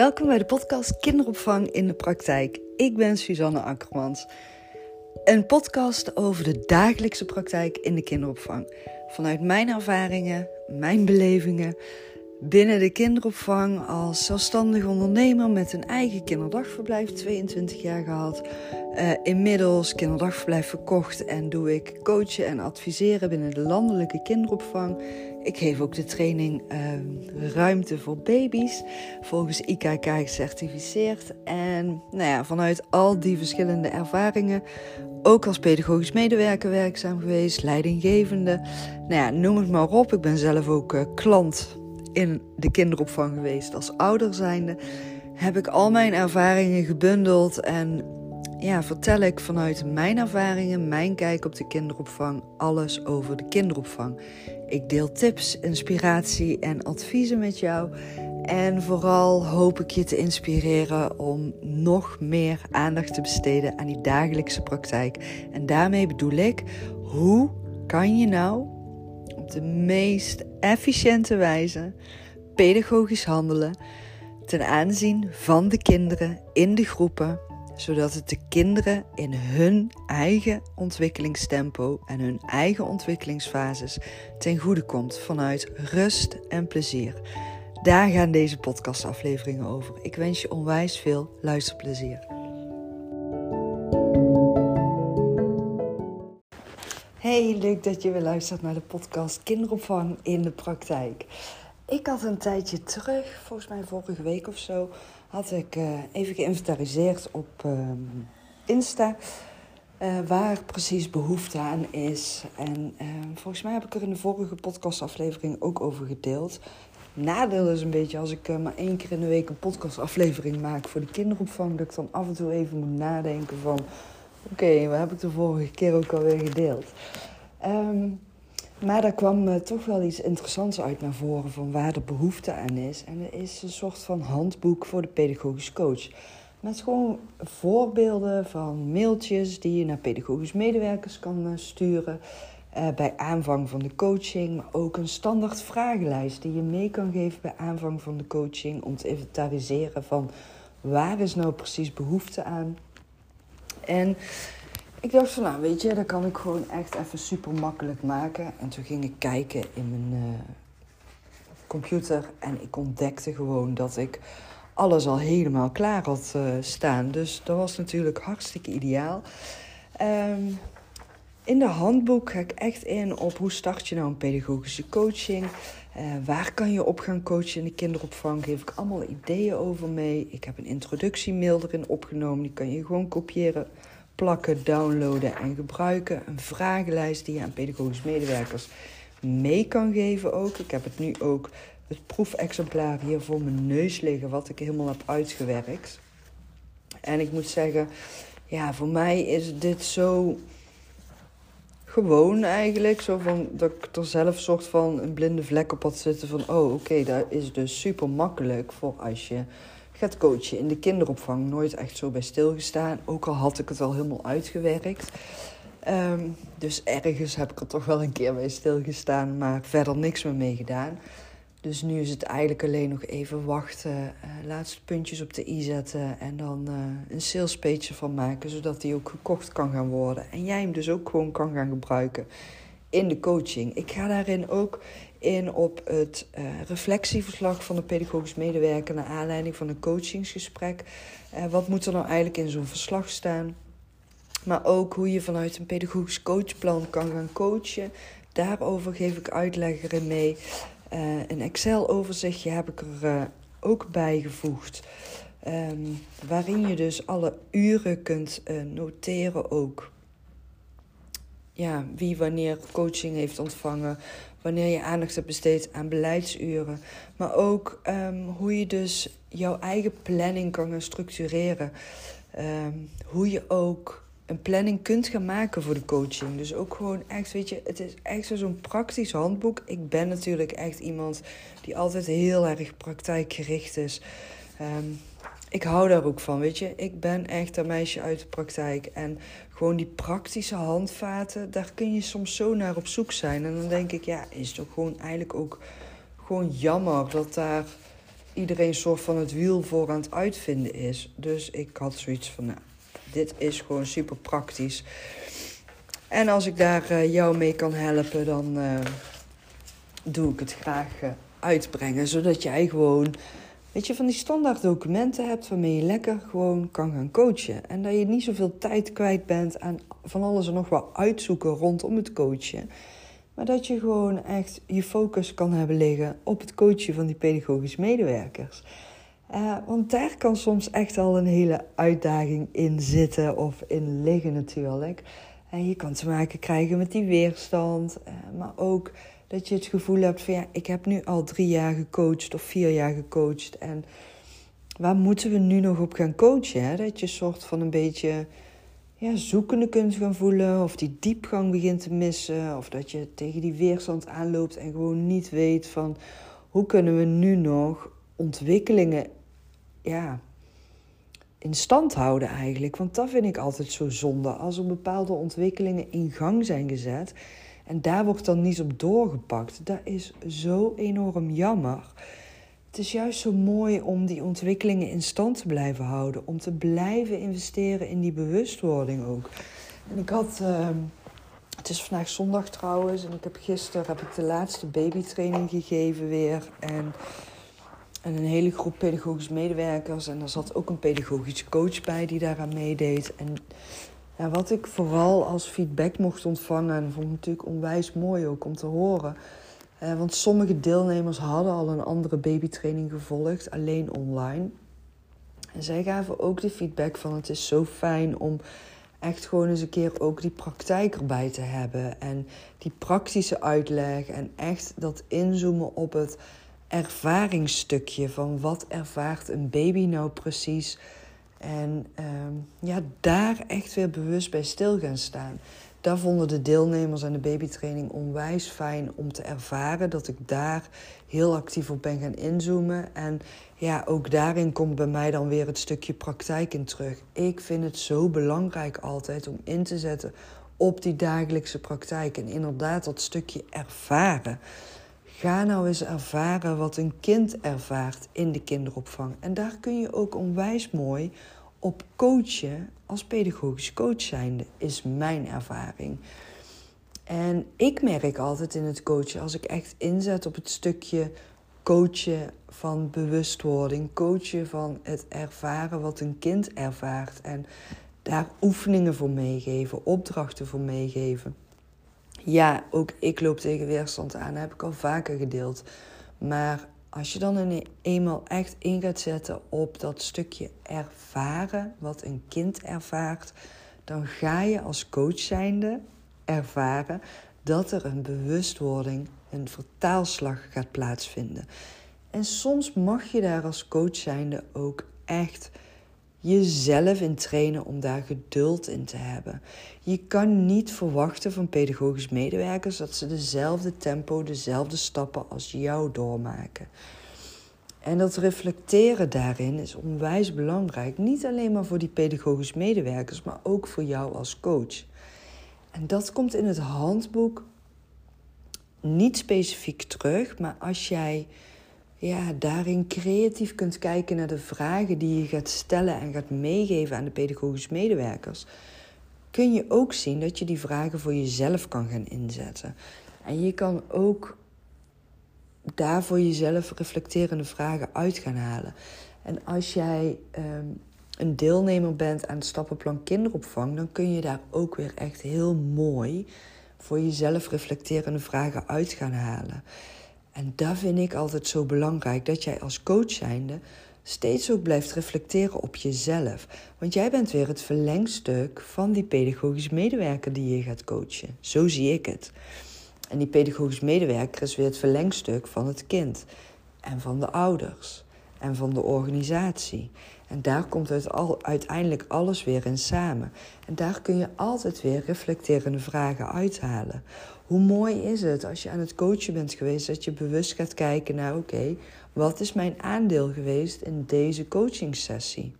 Welkom bij de podcast Kinderopvang in de Praktijk. Ik ben Suzanne Akkermans. Een podcast over de dagelijkse praktijk in de kinderopvang. Vanuit mijn ervaringen, mijn belevingen binnen de kinderopvang als zelfstandig ondernemer met een eigen kinderdagverblijf, 22 jaar gehad. Uh, inmiddels kinderdagverblijf verkocht en doe ik coachen en adviseren binnen de landelijke kinderopvang. Ik geef ook de training uh, Ruimte voor Baby's, volgens IKK gecertificeerd. En nou ja, vanuit al die verschillende ervaringen, ook als pedagogisch medewerker werkzaam geweest, leidinggevende. Nou ja, noem het maar op. Ik ben zelf ook uh, klant in de kinderopvang geweest als ouder zijnde. Heb ik al mijn ervaringen gebundeld en ja, vertel ik vanuit mijn ervaringen, mijn kijk op de kinderopvang, alles over de kinderopvang. Ik deel tips, inspiratie en adviezen met jou. En vooral hoop ik je te inspireren om nog meer aandacht te besteden aan die dagelijkse praktijk. En daarmee bedoel ik, hoe kan je nou op de meest efficiënte wijze pedagogisch handelen ten aanzien van de kinderen in de groepen zodat het de kinderen in hun eigen ontwikkelingstempo en hun eigen ontwikkelingsfases ten goede komt vanuit rust en plezier. Daar gaan deze podcastafleveringen over. Ik wens je onwijs veel luisterplezier. Hey, leuk dat je weer luistert naar de podcast Kinderopvang in de praktijk. Ik had een tijdje terug, volgens mij vorige week of zo, had ik uh, even geïnventariseerd op uh, Insta. Uh, waar precies behoefte aan is. En ehm, volgens mij heb ik er in de vorige podcastaflevering ook over gedeeld. Nadeel is een beetje als ik eh, maar één keer in de week een podcastaflevering maak voor de kinderopvang, dat ik dan af en toe even moet nadenken van oké, okay, wat heb ik de vorige keer ook alweer gedeeld? Um, maar daar kwam uh, toch wel iets interessants uit naar voren van waar de behoefte aan is. En er is een soort van handboek voor de pedagogisch coach. Met gewoon voorbeelden van mailtjes die je naar pedagogisch medewerkers kan uh, sturen. Uh, bij aanvang van de coaching, maar ook een standaard vragenlijst die je mee kan geven bij aanvang van de coaching. Om te inventariseren van waar is nou precies behoefte aan. En ik dacht van, nou weet je, dat kan ik gewoon echt even super makkelijk maken. En toen ging ik kijken in mijn uh, computer en ik ontdekte gewoon dat ik alles al helemaal klaar had uh, staan. Dus dat was natuurlijk hartstikke ideaal. Um, in de handboek ga ik echt in op hoe start je nou een pedagogische coaching. Uh, waar kan je op gaan coachen in de kinderopvang? Geef ik allemaal ideeën over mee. Ik heb een introductiemail erin opgenomen. Die kan je gewoon kopiëren plakken, downloaden en gebruiken. Een vragenlijst die je aan pedagogisch medewerkers mee kan geven ook. Ik heb het nu ook het proefexemplaar hier voor mijn neus liggen, wat ik helemaal heb uitgewerkt. En ik moet zeggen, ja, voor mij is dit zo gewoon eigenlijk. Zo van dat ik er zelf soort van een blinde vlek op had zitten van, oh oké, dat is dus super makkelijk voor als je gaat coachen. In de kinderopvang nooit echt zo bij stilgestaan. Ook al had ik het al helemaal uitgewerkt. Ehm, dus ergens heb ik er toch wel een keer bij stilgestaan, maar verder niks meer mee gedaan. Dus nu is het eigenlijk alleen nog even wachten, uh, laatste puntjes op de i zetten en dan uh, een salespage van maken, zodat die ook gekocht kan gaan worden. En jij hem dus ook gewoon kan gaan gebruiken in de coaching. Ik ga daarin ook in op het uh, reflectieverslag van de pedagogisch medewerker naar aanleiding van een coachingsgesprek. Wat moet er nou eigenlijk in zo'n verslag staan? Maar ook hoe je vanuit een pedagogisch coachplan kan gaan coachen. Daarover geef ik uitleg erin mee. Uh, een Excel-overzichtje heb ik er ook bijgevoegd. Um, waarin je dus alle uren kunt noteren ook ja, wie wanneer coaching heeft ontvangen, wanneer je aandacht hebt besteed aan beleidsuren, maar ook um, hoe je dus jouw eigen planning kan gaan structureren. Um, hoe je ook een planning kunt gaan maken voor de coaching. Dus ook gewoon echt, weet je, het is echt zo'n praktisch handboek. Ik ben natuurlijk echt iemand die altijd heel erg praktijkgericht is. Um, ik hou daar ook van, weet je. Ik ben echt een meisje uit de praktijk. En gewoon die praktische handvaten, daar kun je soms zo naar op zoek zijn. En dan denk ik, ja, is toch gewoon eigenlijk ook gewoon jammer dat daar iedereen soort van het wiel voor aan het uitvinden is. Dus ik had zoiets van, nou, dit is gewoon super praktisch. En als ik daar uh, jou mee kan helpen, dan uh, doe ik het graag uh, uitbrengen. Zodat jij gewoon, weet je, van die standaard documenten hebt waarmee je lekker gewoon kan gaan coachen. En dat je niet zoveel tijd kwijt bent aan van alles en nog wel uitzoeken rondom het coachen. Maar dat je gewoon echt je focus kan hebben liggen op het coachen van die pedagogisch medewerkers. Uh, want daar kan soms echt al een hele uitdaging in zitten of in liggen natuurlijk. En je kan te maken krijgen met die weerstand, uh, maar ook dat je het gevoel hebt van ja, ik heb nu al drie jaar gecoacht of vier jaar gecoacht. En waar moeten we nu nog op gaan coachen? Hè? Dat je soort van een beetje ja, zoekende kunt gaan voelen, of die diepgang begint te missen, of dat je tegen die weerstand aanloopt en gewoon niet weet van hoe kunnen we nu nog ontwikkelingen ja, in stand houden eigenlijk. Want dat vind ik altijd zo zonde. Als er bepaalde ontwikkelingen in gang zijn gezet en daar wordt dan niet op doorgepakt. Dat is zo enorm jammer. Het is juist zo mooi om die ontwikkelingen in stand te blijven houden. Om te blijven investeren in die bewustwording ook. En ik had. Uh, het is vandaag zondag trouwens. En ik heb gisteren heb ik de laatste babytraining gegeven weer. En, en een hele groep pedagogisch medewerkers. En er zat ook een pedagogische coach bij die daaraan meedeed. En ja, wat ik vooral als feedback mocht ontvangen. En vond ik natuurlijk onwijs mooi ook om te horen uh, want sommige deelnemers hadden al een andere babytraining gevolgd, alleen online. En zij gaven ook de feedback van het is zo fijn om echt gewoon eens een keer ook die praktijk erbij te hebben. En die praktische uitleg en echt dat inzoomen op het ervaringsstukje van wat ervaart een baby nou precies. En uh, ja, daar echt weer bewust bij stil gaan staan daar vonden de deelnemers aan de babytraining onwijs fijn om te ervaren. Dat ik daar heel actief op ben gaan inzoomen. En ja, ook daarin komt bij mij dan weer het stukje praktijk in terug. Ik vind het zo belangrijk altijd om in te zetten op die dagelijkse praktijk. En inderdaad dat stukje ervaren. Ga nou eens ervaren wat een kind ervaart in de kinderopvang. En daar kun je ook onwijs mooi op coachen als pedagogisch coach zijnde, is mijn ervaring. En ik merk altijd in het coachen, als ik echt inzet op het stukje coachen van bewustwording, coachen van het ervaren wat een kind ervaart en daar oefeningen voor meegeven, opdrachten voor meegeven. Ja, ook ik loop tegen weerstand aan, heb ik al vaker gedeeld. Maar als je dan eenmaal echt in gaat zetten op dat stukje ervaren, wat een kind ervaart, dan ga je als coach zijnde ervaren dat er een bewustwording, een vertaalslag gaat plaatsvinden. En soms mag je daar als coach zijnde ook echt jezelf in trainen om daar geduld in te hebben. Je kan niet verwachten van pedagogisch medewerkers dat ze dezelfde tempo, dezelfde stappen als jou doormaken. En dat reflecteren daarin is onwijs belangrijk. Niet alleen maar voor die pedagogisch medewerkers, maar ook voor jou als coach. En dat komt in het handboek niet specifiek terug, maar als jij ja, daarin creatief kunt kijken naar de vragen die je gaat stellen en gaat meegeven aan de pedagogisch medewerkers, kun je ook zien dat je die vragen voor jezelf kan gaan inzetten. En je kan ook daar voor jezelf reflecterende vragen uit gaan halen. En als jij um, een deelnemer bent aan het stappenplan kinderopvang, dan kun je daar ook weer echt heel mooi voor jezelf reflecterende vragen uit gaan halen. En dat vind ik altijd zo belangrijk, dat jij als coach zijnde steeds ook blijft reflecteren op jezelf. Want jij bent weer het verlengstuk van die pedagogisch medewerker die je gaat coachen. Zo zie ik het. En die pedagogisch medewerker is weer het verlengstuk van het kind en van de ouders en van de organisatie. En daar komt het uiteindelijk alles weer in samen. En daar kun je altijd weer reflecterende vragen uithalen. Hoe mooi is het als je aan het coachen bent geweest, dat je bewust gaat kijken naar: oké, wat is mijn aandeel geweest in deze coachingsessie?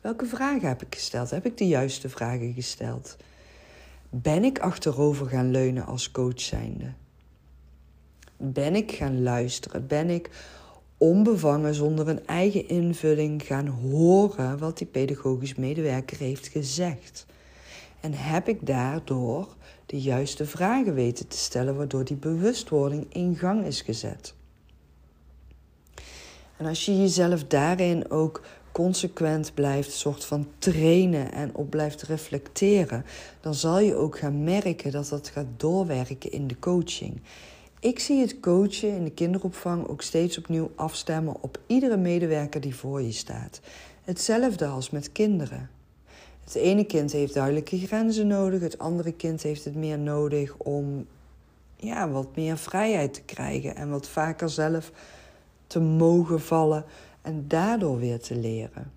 Welke vragen heb ik gesteld? Heb ik de juiste vragen gesteld? Ben ik achterover gaan leunen als coach zijnde? Ben ik gaan luisteren? Ben ik onbevangen zonder een eigen invulling gaan horen wat die pedagogisch medewerker heeft gezegd. En heb ik daardoor de juiste vragen weten te stellen, waardoor die bewustwording in gang is gezet. En als je jezelf daarin ook consequent blijft soort van trainen en op blijft reflecteren, dan zal je ook gaan merken dat dat gaat doorwerken in de coaching. Ik zie het coachen in de kinderopvang ook steeds opnieuw afstemmen op iedere medewerker die voor je staat. Hetzelfde als met kinderen. Het ene kind heeft duidelijke grenzen nodig, het andere kind heeft het meer nodig om ja, wat meer vrijheid te krijgen en wat vaker zelf te mogen vallen en daardoor weer te leren.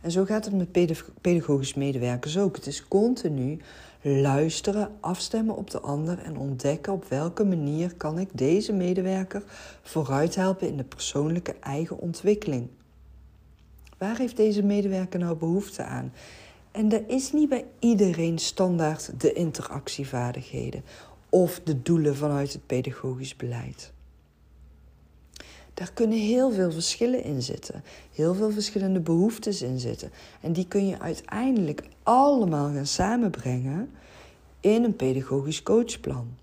En zo gaat het met pedagogisch medewerkers ook. Het is continu luisteren, afstemmen op de ander en ontdekken op welke manier kan ik deze medewerker vooruit helpen in de persoonlijke eigen ontwikkeling. Waar heeft deze medewerker nou behoefte aan? En er is niet bij iedereen standaard de interactievaardigheden of de doelen vanuit het pedagogisch beleid. Daar kunnen heel veel verschillen in zitten, heel veel verschillende behoeftes in zitten. En die kun je uiteindelijk allemaal gaan samenbrengen in een pedagogisch coachplan.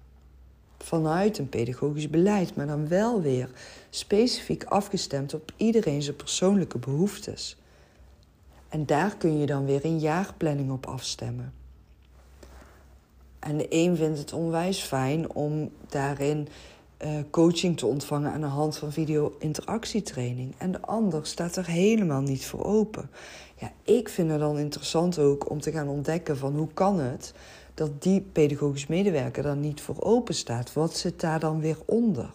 Vanuit een pedagogisch beleid, maar dan wel weer specifiek afgestemd op iedereen zijn persoonlijke behoeftes. En daar kun je dan weer een jaarplanning op afstemmen. En de een vindt het onwijs fijn om daarin uh, coaching te ontvangen aan de hand van video-interactietraining. En de ander staat er helemaal niet voor open. Ja, ik vind het dan interessant ook om te gaan ontdekken van hoe kan het dat die pedagogisch medewerker dan niet voor open staat. Wat zit daar dan weer onder?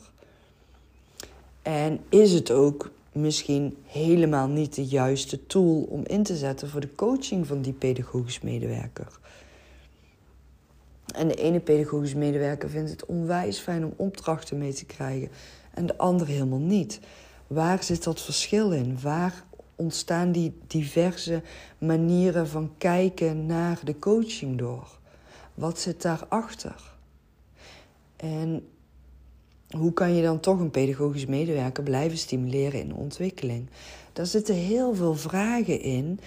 En is het ook misschien helemaal niet de juiste tool om in te zetten voor de coaching van die pedagogisch medewerker? En de ene pedagogisch medewerker vindt het onwijs fijn om opdrachten mee te krijgen en de andere helemaal niet. Waar zit dat verschil in? Waar ontstaan die diverse manieren van kijken naar de coaching door? Wat zit daarachter? En hoe kan je dan toch een pedagogisch medewerker blijven stimuleren in ontwikkeling? Daar zitten heel veel vragen in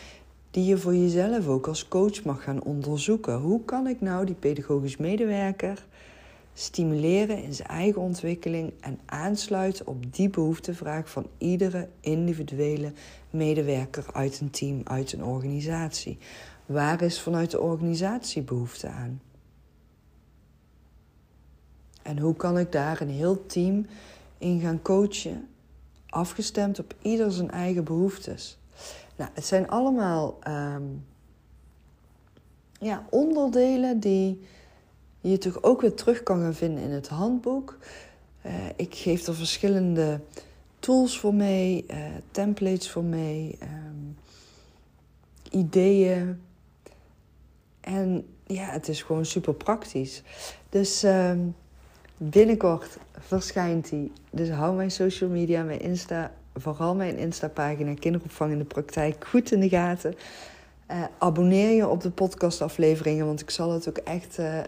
die je voor jezelf ook als coach mag gaan onderzoeken. Hoe kan ik nou die pedagogisch medewerker stimuleren in zijn eigen ontwikkeling en aansluiten op die behoeftevraag van iedere individuele medewerker uit een team, uit een organisatie? Waar is vanuit de organisatie behoefte aan? En hoe kan ik daar een heel team in gaan coachen, afgestemd op ieder zijn eigen behoeftes? Nou, het zijn allemaal ehm, ja, onderdelen die je toch ook weer terug kan gaan vinden in het handboek. Uh, ik geef er verschillende tools voor mee, uh, templates voor mee, um, ideeën. En ja, het is gewoon super praktisch. Dus um, binnenkort verschijnt die. Dus hou mijn social media, mijn Insta vooral mijn Insta-pagina Kinderopvang in de Praktijk goed in de gaten. Uh, abonneer je op de podcastafleveringen, want ik zal het ook echt uh, uh,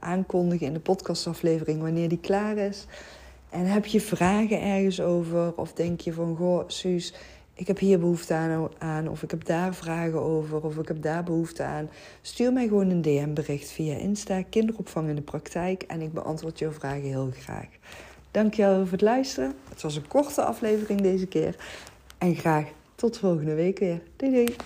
aankondigen in de podcastaflevering wanneer die klaar is. En heb je vragen ergens over? Of denk je van, goh, Suus, ik heb hier behoefte aan, aan, of ik heb daar vragen over, of ik heb daar behoefte aan. Stuur mij gewoon een DM-bericht via Insta, Kinderopvang in de Praktijk, en ik beantwoord jouw vragen heel graag. Dankjewel voor het luisteren. Het was een korte aflevering deze keer. En graag tot volgende week weer. Doei doei.